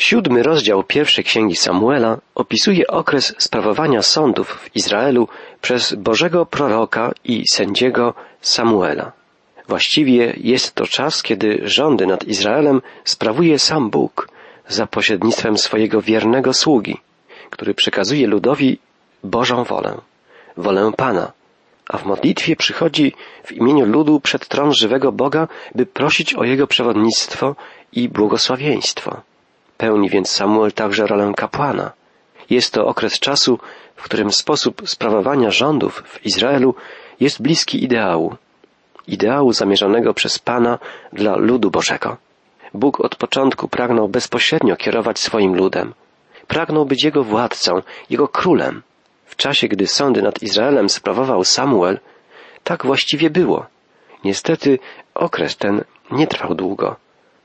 Siódmy rozdział pierwszej księgi Samuela opisuje okres sprawowania sądów w Izraelu przez Bożego proroka i sędziego Samuela. Właściwie jest to czas, kiedy rządy nad Izraelem sprawuje sam Bóg za pośrednictwem swojego wiernego sługi, który przekazuje ludowi Bożą wolę, wolę Pana, a w modlitwie przychodzi w imieniu ludu przed tron żywego Boga, by prosić o jego przewodnictwo i błogosławieństwo. Pełni więc Samuel także rolę kapłana. Jest to okres czasu, w którym sposób sprawowania rządów w Izraelu jest bliski ideału. Ideału zamierzonego przez Pana dla ludu Bożego. Bóg od początku pragnął bezpośrednio kierować swoim ludem. Pragnął być jego władcą, jego królem. W czasie, gdy sądy nad Izraelem sprawował Samuel, tak właściwie było. Niestety okres ten nie trwał długo.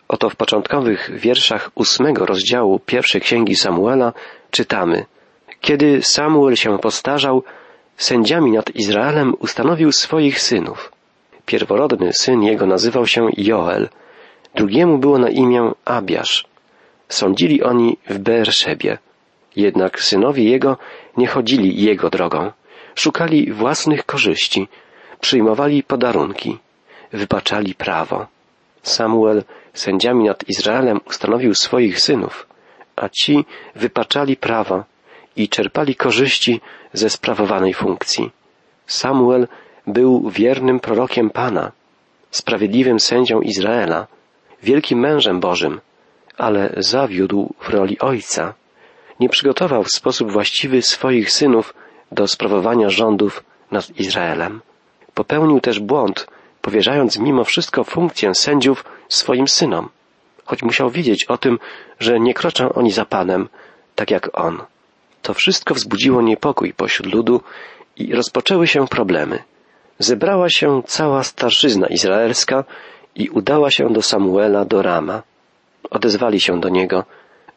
Oto w początkowych wierszach ósmego rozdziału pierwszej księgi Samuela czytamy Kiedy Samuel się postarzał, sędziami nad Izraelem ustanowił swoich synów. Pierworodny syn jego nazywał się Joel, drugiemu było na imię Abiasz. Sądzili oni w Beerszebie. Jednak synowie jego nie chodzili jego drogą. Szukali własnych korzyści, przyjmowali podarunki, wybaczali prawo. Samuel sędziami nad Izraelem ustanowił swoich synów, a ci wypaczali prawa i czerpali korzyści ze sprawowanej funkcji. Samuel był wiernym prorokiem Pana, sprawiedliwym sędzią Izraela, wielkim mężem Bożym, ale zawiódł w roli ojca. Nie przygotował w sposób właściwy swoich synów do sprawowania rządów nad Izraelem. Popełnił też błąd, powierzając mimo wszystko funkcję sędziów swoim synom, choć musiał wiedzieć o tym, że nie kroczą oni za Panem, tak jak on. To wszystko wzbudziło niepokój pośród ludu i rozpoczęły się problemy. Zebrała się cała starszyzna izraelska i udała się do Samuela do Rama. Odezwali się do niego,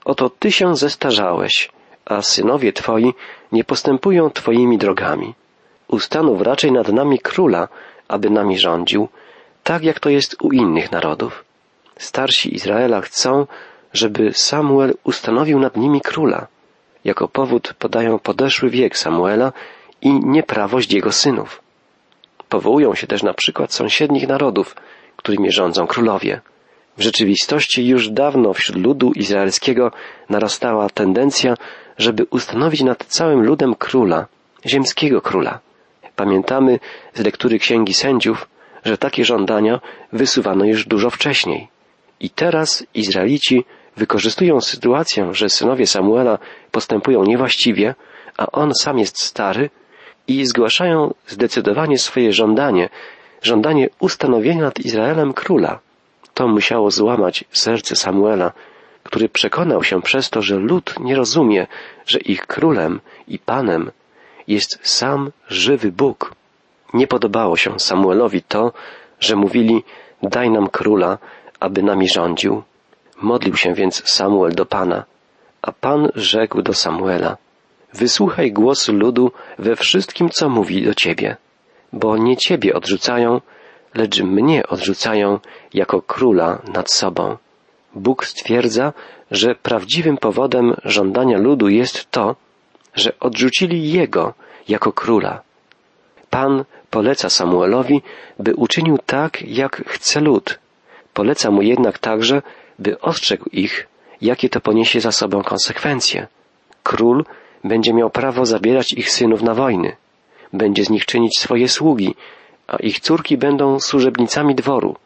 oto ty się zestarzałeś, a synowie twoi nie postępują twoimi drogami. Ustanów raczej nad nami króla, aby nami rządził, tak jak to jest u innych narodów. Starsi Izraela chcą, żeby Samuel ustanowił nad nimi króla. Jako powód podają podeszły wiek Samuela i nieprawość jego synów. Powołują się też na przykład sąsiednich narodów, którymi rządzą królowie. W rzeczywistości już dawno wśród ludu izraelskiego narastała tendencja, żeby ustanowić nad całym ludem króla, ziemskiego króla. Pamiętamy z lektury Księgi Sędziów, że takie żądania wysuwano już dużo wcześniej. I teraz Izraelici wykorzystują sytuację, że synowie Samuela postępują niewłaściwie, a on sam jest stary i zgłaszają zdecydowanie swoje żądanie, żądanie ustanowienia nad Izraelem króla. To musiało złamać serce Samuela, który przekonał się przez to, że lud nie rozumie, że ich królem i panem jest sam żywy Bóg. Nie podobało się Samuelowi to, że mówili daj nam króla, aby nami rządził. Modlił się więc Samuel do Pana, a Pan rzekł do Samuela Wysłuchaj głosu ludu we wszystkim, co mówi do Ciebie, bo nie Ciebie odrzucają, lecz mnie odrzucają jako króla nad sobą. Bóg stwierdza, że prawdziwym powodem żądania ludu jest to, że odrzucili Jego jako króla. Pan poleca Samuelowi, by uczynił tak, jak chce lud. Poleca mu jednak także, by ostrzegł ich, jakie to poniesie za sobą konsekwencje. Król będzie miał prawo zabierać ich synów na wojny. Będzie z nich czynić swoje sługi, a ich córki będą służebnicami dworu.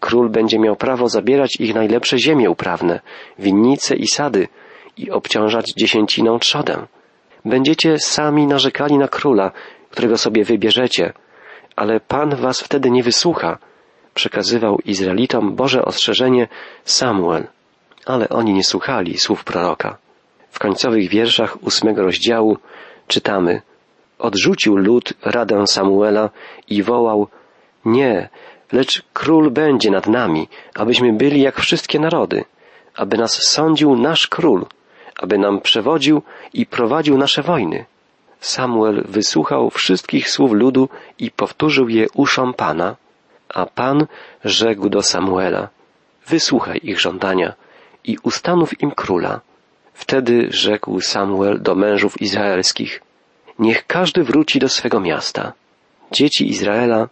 Król będzie miał prawo zabierać ich najlepsze ziemie uprawne, winnice i sady i obciążać dziesięciną trzodę. Będziecie sami narzekali na króla, którego sobie wybierzecie, ale Pan was wtedy nie wysłucha. Przekazywał Izraelitom Boże ostrzeżenie Samuel, ale oni nie słuchali słów proroka. W końcowych wierszach ósmego rozdziału czytamy Odrzucił lud radę Samuela i wołał Nie, lecz król będzie nad nami, abyśmy byli jak wszystkie narody, aby nas sądził nasz król, aby nam przewodził i prowadził nasze wojny. Samuel wysłuchał wszystkich słów ludu i powtórzył je uszom Pana, a Pan rzekł do Samuela, wysłuchaj ich żądania i ustanów im króla. Wtedy rzekł Samuel do mężów izraelskich, niech każdy wróci do swego miasta. Dzieci Izraela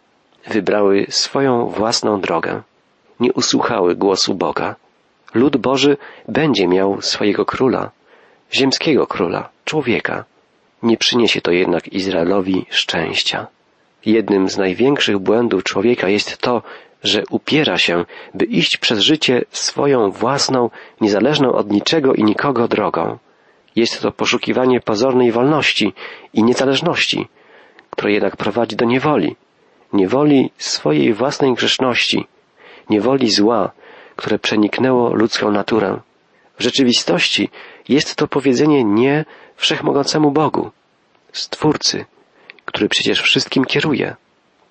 wybrały swoją własną drogę. Nie usłuchały głosu Boga. Lud Boży będzie miał swojego króla, ziemskiego króla, człowieka. Nie przyniesie to jednak Izraelowi szczęścia. Jednym z największych błędów człowieka jest to, że upiera się, by iść przez życie swoją własną, niezależną od niczego i nikogo drogą. Jest to poszukiwanie pozornej wolności i niezależności, które jednak prowadzi do niewoli, niewoli swojej własnej grzeszności, niewoli zła, które przeniknęło ludzką naturę. W rzeczywistości jest to powiedzenie nie wszechmogącemu Bogu, Stwórcy, który przecież wszystkim kieruje.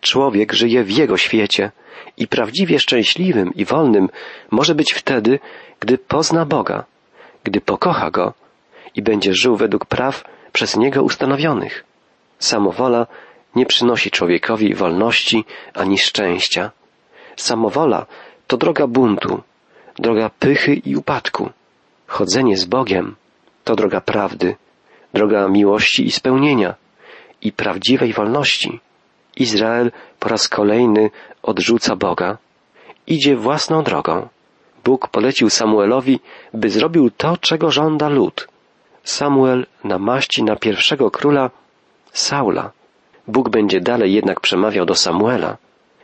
Człowiek żyje w Jego świecie i prawdziwie szczęśliwym i wolnym może być wtedy, gdy pozna Boga, gdy pokocha Go i będzie żył według praw przez Niego ustanowionych. Samowola nie przynosi człowiekowi wolności ani szczęścia. Samowola to droga buntu, droga pychy i upadku. Chodzenie z Bogiem to droga prawdy, droga miłości i spełnienia i prawdziwej wolności. Izrael po raz kolejny odrzuca Boga, idzie własną drogą. Bóg polecił Samuelowi, by zrobił to, czego żąda lud. Samuel namaści na pierwszego króla Saula. Bóg będzie dalej jednak przemawiał do Samuela.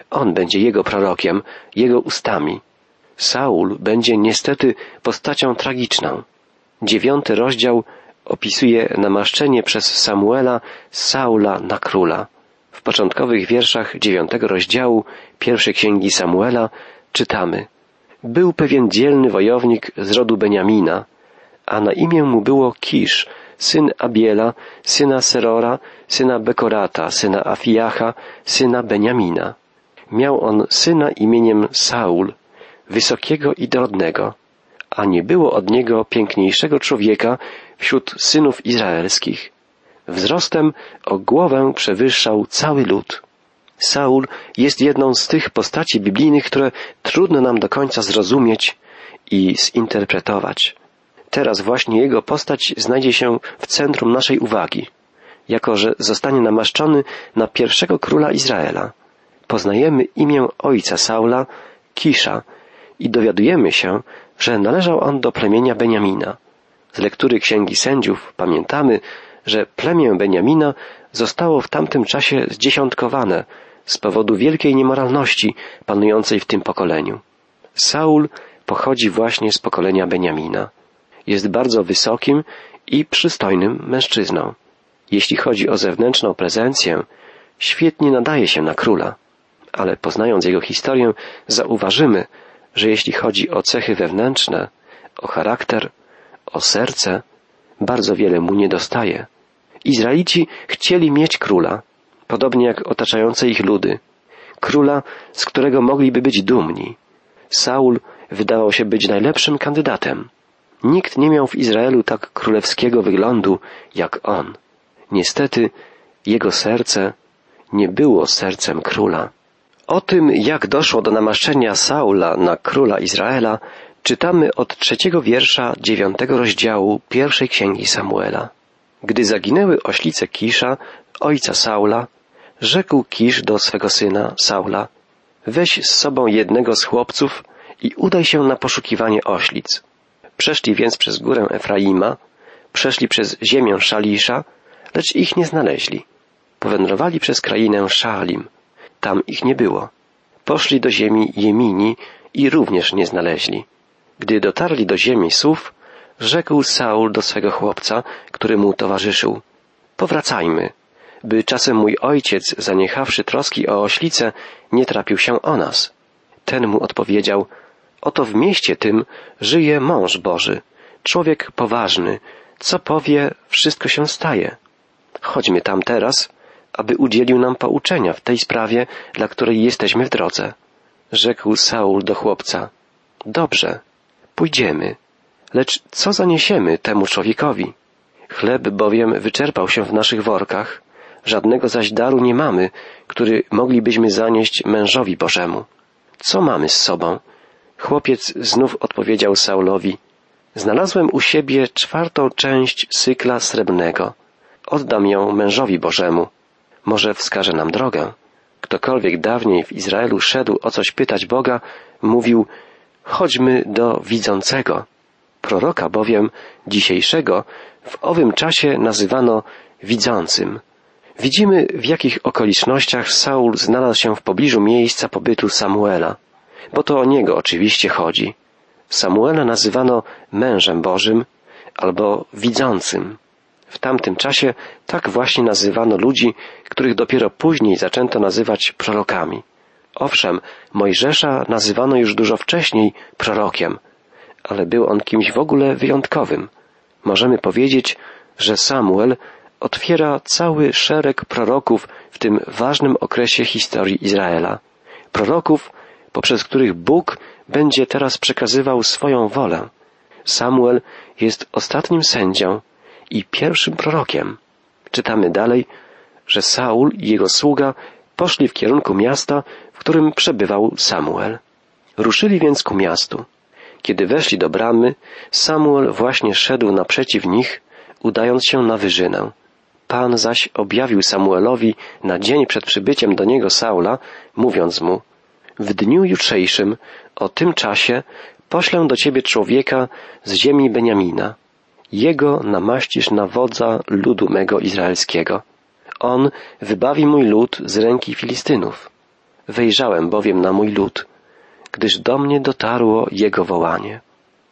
On będzie jego prorokiem, jego ustami. Saul będzie niestety postacią tragiczną. Dziewiąty rozdział opisuje namaszczenie przez Samuela Saula na króla. W początkowych wierszach dziewiątego rozdziału pierwszej księgi Samuela czytamy Był pewien dzielny wojownik z rodu Beniamina, a na imię mu było Kisz, syn Abiela, syna Serora, syna Bekorata, syna Afiacha, syna Beniamina. Miał on syna imieniem Saul, wysokiego i drodnego, a nie było od niego piękniejszego człowieka wśród synów izraelskich. Wzrostem o głowę przewyższał cały lud. Saul jest jedną z tych postaci biblijnych, które trudno nam do końca zrozumieć i zinterpretować. Teraz właśnie jego postać znajdzie się w centrum naszej uwagi, jako że zostanie namaszczony na pierwszego króla Izraela. Poznajemy imię ojca Saula, Kisza, i dowiadujemy się, że należał on do plemienia Beniamina. Z lektury Księgi Sędziów pamiętamy, że plemię Beniamina zostało w tamtym czasie zdziesiątkowane z powodu wielkiej niemoralności panującej w tym pokoleniu. Saul pochodzi właśnie z pokolenia Beniamina. Jest bardzo wysokim i przystojnym mężczyzną. Jeśli chodzi o zewnętrzną prezencję, świetnie nadaje się na króla, ale poznając jego historię, zauważymy, że jeśli chodzi o cechy wewnętrzne, o charakter, o serce, bardzo wiele mu nie dostaje. Izraelici chcieli mieć króla, podobnie jak otaczające ich ludy, króla, z którego mogliby być dumni. Saul wydawał się być najlepszym kandydatem. Nikt nie miał w Izraelu tak królewskiego wyglądu jak on. Niestety, jego serce nie było sercem króla. O tym, jak doszło do namaszczenia Saula na króla Izraela, czytamy od trzeciego wiersza dziewiątego rozdziału pierwszej księgi Samuela. Gdy zaginęły oślice Kisza, ojca Saula, rzekł Kisz do swego syna Saula, weź z sobą jednego z chłopców i udaj się na poszukiwanie oślic. Przeszli więc przez górę Efraima, przeszli przez ziemię Szalisza, lecz ich nie znaleźli. Powędrowali przez krainę Szalim. Tam ich nie było. Poszli do ziemi Jemini i również nie znaleźli. Gdy dotarli do ziemi Sów, rzekł Saul do swego chłopca, który mu towarzyszył. Powracajmy, by czasem mój ojciec, zaniechawszy troski o oślicę, nie trapił się o nas. Ten mu odpowiedział, oto w mieście tym żyje mąż Boży, człowiek poważny, co powie, wszystko się staje. Chodźmy tam teraz, aby udzielił nam pouczenia w tej sprawie, dla której jesteśmy w drodze. Rzekł Saul do chłopca. Dobrze, pójdziemy. Lecz co zaniesiemy temu człowiekowi? Chleb bowiem wyczerpał się w naszych workach, żadnego zaś daru nie mamy, który moglibyśmy zanieść mężowi Bożemu. Co mamy z sobą? Chłopiec znów odpowiedział Saulowi, Znalazłem u siebie czwartą część sykla srebrnego. Oddam ją mężowi Bożemu. Może wskaże nam drogę. Ktokolwiek dawniej w Izraelu szedł o coś pytać Boga, mówił, chodźmy do widzącego. Proroka bowiem dzisiejszego w owym czasie nazywano widzącym. Widzimy, w jakich okolicznościach Saul znalazł się w pobliżu miejsca pobytu Samuela, bo to o niego oczywiście chodzi. Samuela nazywano mężem Bożym albo widzącym. W tamtym czasie tak właśnie nazywano ludzi, których dopiero później zaczęto nazywać prorokami. Owszem, Mojżesza nazywano już dużo wcześniej prorokiem, ale był on kimś w ogóle wyjątkowym. Możemy powiedzieć, że Samuel otwiera cały szereg proroków w tym ważnym okresie historii Izraela. Proroków, poprzez których Bóg będzie teraz przekazywał swoją wolę. Samuel jest ostatnim sędzią i pierwszym prorokiem. Czytamy dalej, że Saul i jego sługa poszli w kierunku miasta, w którym przebywał Samuel. Ruszyli więc ku miastu. Kiedy weszli do bramy, Samuel właśnie szedł naprzeciw nich, udając się na wyżynę. Pan zaś objawił Samuelowi na dzień przed przybyciem do niego Saula, mówiąc mu, w dniu jutrzejszym, o tym czasie, poślę do ciebie człowieka z ziemi Beniamina. Jego namaścisz na wodza ludu mego izraelskiego. On wybawi mój lud z ręki Filistynów. Wejrzałem bowiem na mój lud, gdyż do mnie dotarło jego wołanie.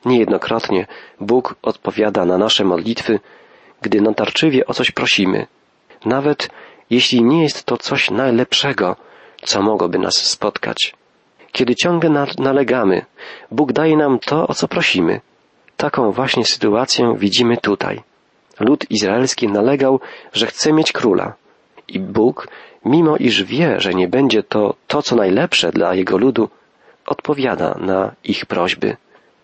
Niejednokrotnie Bóg odpowiada na nasze modlitwy, gdy natarczywie o coś prosimy, nawet jeśli nie jest to coś najlepszego, co mogłoby nas spotkać. Kiedy ciągle nalegamy, Bóg daje nam to, o co prosimy. Taką właśnie sytuację widzimy tutaj. Lud izraelski nalegał, że chce mieć króla. I Bóg, mimo iż wie, że nie będzie to to, co najlepsze dla jego ludu, odpowiada na ich prośby.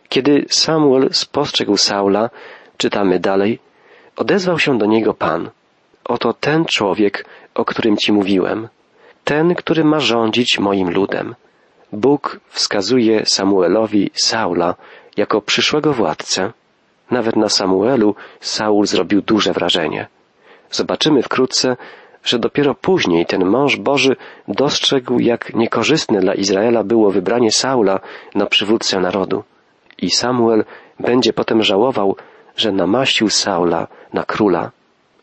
Kiedy Samuel spostrzegł Saula, czytamy dalej, odezwał się do niego Pan. Oto ten człowiek, o którym ci mówiłem, ten, który ma rządzić moim ludem. Bóg wskazuje Samuelowi Saula jako przyszłego władcę. Nawet na Samuelu Saul zrobił duże wrażenie. Zobaczymy wkrótce, że dopiero później ten mąż Boży dostrzegł, jak niekorzystne dla Izraela było wybranie Saula na przywódcę narodu. I Samuel będzie potem żałował, że namaścił Saula na króla.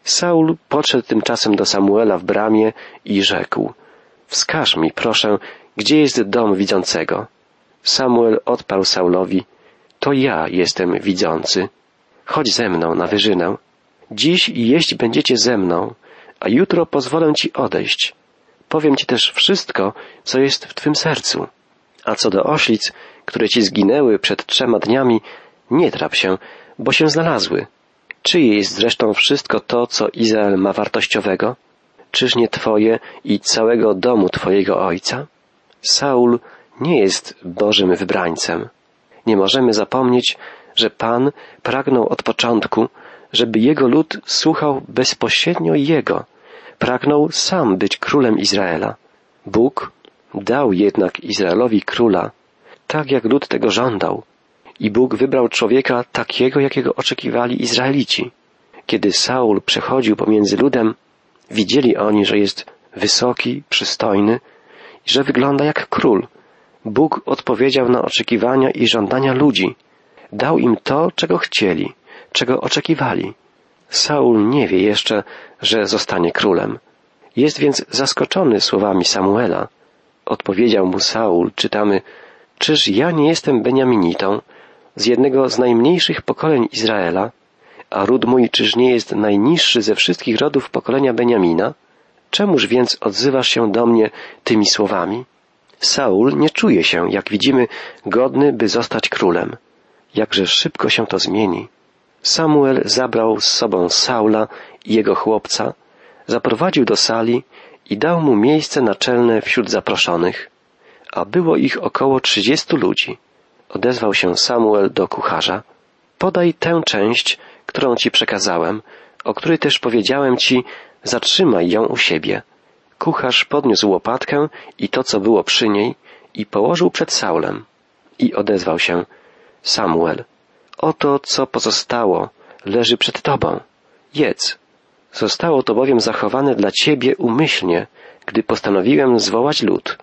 Saul podszedł tymczasem do Samuela w bramie i rzekł, wskaż mi, proszę, gdzie jest dom widzącego? Samuel odparł Saulowi, to ja jestem widzący. Chodź ze mną na wyżynę. Dziś jeść będziecie ze mną, a jutro pozwolę ci odejść. Powiem ci też wszystko, co jest w twym sercu. A co do oślic, które ci zginęły przed trzema dniami, nie trap się, bo się znalazły. Czyje jest zresztą wszystko to, co Izrael ma wartościowego? Czyż nie twoje i całego domu twojego ojca? Saul nie jest Bożym wybrańcem. Nie możemy zapomnieć, że Pan pragnął od początku, żeby jego lud słuchał bezpośrednio Jego. Pragnął sam być królem Izraela. Bóg dał jednak Izraelowi króla, tak jak lud tego żądał. I Bóg wybrał człowieka takiego, jakiego oczekiwali Izraelici. Kiedy Saul przechodził pomiędzy ludem, widzieli oni, że jest wysoki, przystojny i że wygląda jak król. Bóg odpowiedział na oczekiwania i żądania ludzi. Dał im to, czego chcieli, czego oczekiwali. Saul nie wie jeszcze, że zostanie królem. Jest więc zaskoczony słowami Samuela. Odpowiedział mu Saul, czytamy, Czyż ja nie jestem Beniaminitą, z jednego z najmniejszych pokoleń Izraela, a ród mój czyż nie jest najniższy ze wszystkich rodów pokolenia Beniamina? Czemuż więc odzywasz się do mnie tymi słowami? Saul nie czuje się, jak widzimy, godny, by zostać królem. Jakże szybko się to zmieni. Samuel zabrał z sobą Saula i jego chłopca, zaprowadził do sali i dał mu miejsce naczelne wśród zaproszonych, a było ich około trzydziestu ludzi. Odezwał się Samuel do kucharza. Podaj tę część, którą ci przekazałem, o której też powiedziałem ci, zatrzymaj ją u siebie. Kucharz podniósł łopatkę i to, co było przy niej, i położył przed Saulem. I odezwał się, Samuel, Oto, co pozostało, leży przed Tobą. Jedz. Zostało to bowiem zachowane dla Ciebie umyślnie, gdy postanowiłem zwołać lud.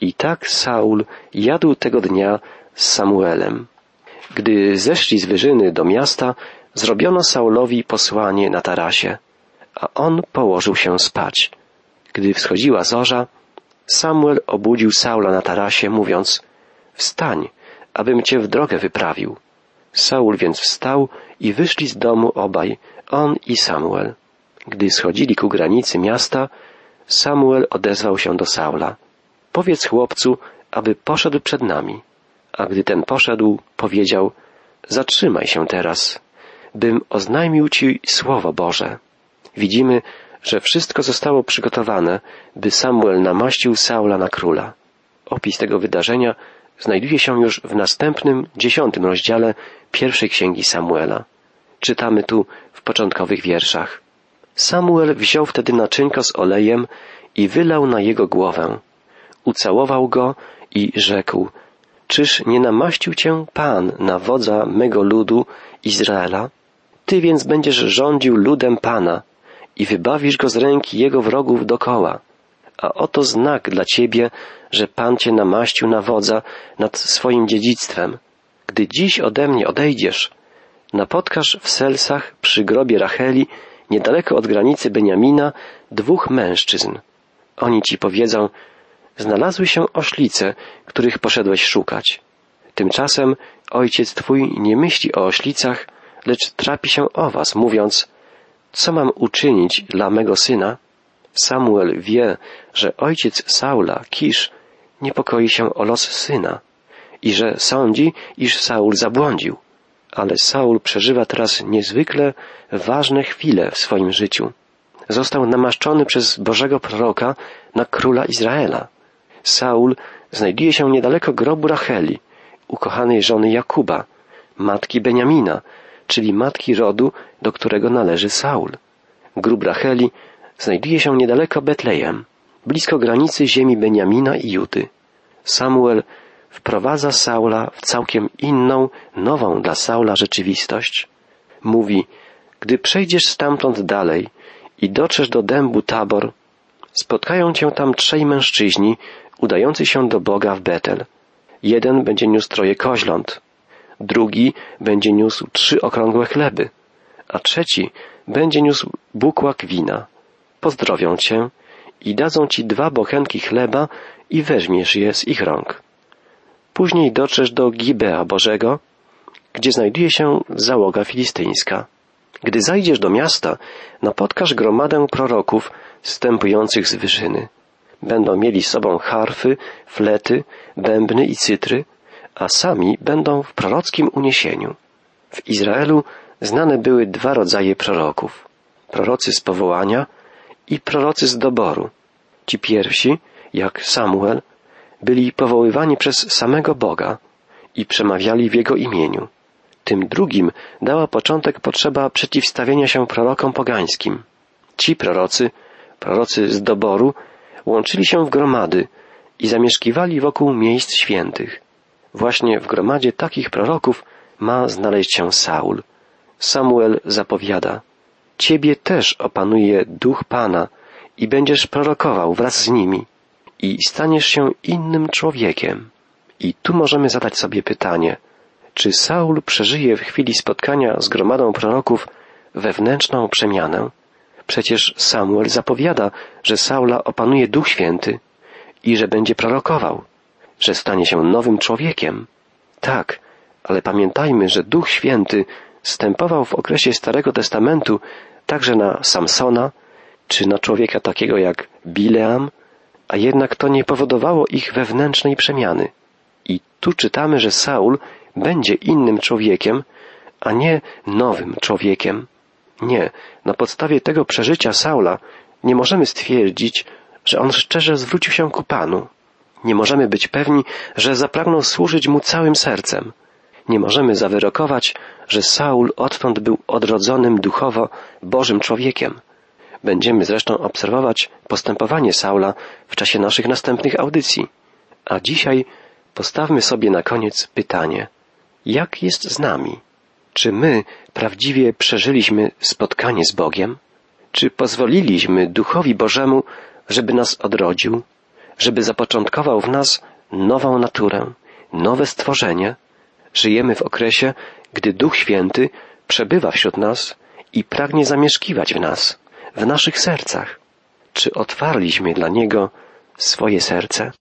I tak Saul jadł tego dnia z Samuelem. Gdy zeszli z wyżyny do miasta, zrobiono Saulowi posłanie na tarasie, a on położył się spać. Gdy wschodziła zorza, Samuel obudził Saula na tarasie, mówiąc, wstań, abym cię w drogę wyprawił. Saul więc wstał i wyszli z domu obaj, on i Samuel. Gdy schodzili ku granicy miasta, Samuel odezwał się do Saula. Powiedz chłopcu, aby poszedł przed nami. A gdy ten poszedł, powiedział, zatrzymaj się teraz, bym oznajmił ci słowo Boże. Widzimy, że wszystko zostało przygotowane, by Samuel namaścił Saula na króla. Opis tego wydarzenia znajduje się już w następnym, dziesiątym rozdziale pierwszej księgi Samuela. Czytamy tu w początkowych wierszach. Samuel wziął wtedy naczynko z olejem i wylał na jego głowę. Ucałował go i rzekł, czyż nie namaścił cię Pan na wodza mego ludu Izraela? Ty więc będziesz rządził ludem Pana i wybawisz go z ręki jego wrogów dokoła. A oto znak dla ciebie, że Pan cię namaścił na wodza nad swoim dziedzictwem. Gdy dziś ode mnie odejdziesz, napotkasz w Selsach przy grobie Racheli, niedaleko od granicy Beniamina, dwóch mężczyzn. Oni ci powiedzą, znalazły się oślice, których poszedłeś szukać. Tymczasem ojciec twój nie myśli o oślicach, lecz trapi się o was, mówiąc, co mam uczynić dla mego syna? Samuel wie, że ojciec Saula, Kisz, niepokoi się o los syna i że sądzi, iż Saul zabłądził. Ale Saul przeżywa teraz niezwykle ważne chwile w swoim życiu. Został namaszczony przez Bożego proroka na króla Izraela. Saul znajduje się niedaleko grobu Racheli, ukochanej żony Jakuba, matki Beniamina, czyli matki rodu, do którego należy Saul. Grób Racheli znajduje się niedaleko Betlejem, blisko granicy ziemi Beniamina i Judy. Samuel wprowadza Saula w całkiem inną, nową dla Saula rzeczywistość. Mówi, gdy przejdziesz stamtąd dalej i dotrzesz do dębu Tabor, spotkają cię tam trzej mężczyźni udający się do Boga w Betel. Jeden będzie niósł troje koźląt, drugi będzie niósł trzy okrągłe chleby, a trzeci będzie niósł bukłak wina. Pozdrowią cię i dadzą ci dwa bochenki chleba i weźmiesz je z ich rąk. Później dotrzesz do Gibea Bożego, gdzie znajduje się załoga filistyńska. Gdy zajdziesz do miasta, napotkasz gromadę proroków stępujących z wyżyny. Będą mieli z sobą harfy, flety, bębny i cytry, a sami będą w prorockim uniesieniu. W Izraelu znane były dwa rodzaje proroków. Prorocy z powołania i prorocy z doboru. Ci pierwsi, jak Samuel, byli powoływani przez samego Boga i przemawiali w Jego imieniu. Tym drugim dała początek potrzeba przeciwstawienia się prorokom pogańskim. Ci prorocy, prorocy z doboru, łączyli się w gromady i zamieszkiwali wokół miejsc świętych. Właśnie w gromadzie takich proroków ma znaleźć się Saul. Samuel zapowiada, Ciebie też opanuje duch Pana i będziesz prorokował wraz z nimi i staniesz się innym człowiekiem. I tu możemy zadać sobie pytanie, czy Saul przeżyje w chwili spotkania z gromadą proroków wewnętrzną przemianę? Przecież Samuel zapowiada, że Saula opanuje Duch Święty i że będzie prorokował, że stanie się nowym człowiekiem. Tak, ale pamiętajmy, że Duch Święty stępował w okresie Starego Testamentu także na Samsona, czy na człowieka takiego jak Bileam, a jednak to nie powodowało ich wewnętrznej przemiany. I tu czytamy, że Saul będzie innym człowiekiem, a nie nowym człowiekiem. Nie, na podstawie tego przeżycia Saula nie możemy stwierdzić, że on szczerze zwrócił się ku Panu. Nie możemy być pewni, że zapragnął służyć mu całym sercem. Nie możemy zawyrokować, że Saul odtąd był odrodzonym duchowo Bożym człowiekiem. Będziemy zresztą obserwować postępowanie Saula w czasie naszych następnych audycji. A dzisiaj postawmy sobie na koniec pytanie: jak jest z nami? Czy my prawdziwie przeżyliśmy spotkanie z Bogiem? Czy pozwoliliśmy Duchowi Bożemu, żeby nas odrodził, żeby zapoczątkował w nas nową naturę, nowe stworzenie? Żyjemy w okresie, gdy Duch Święty przebywa wśród nas i pragnie zamieszkiwać w nas, w naszych sercach. Czy otwarliśmy dla Niego swoje serce?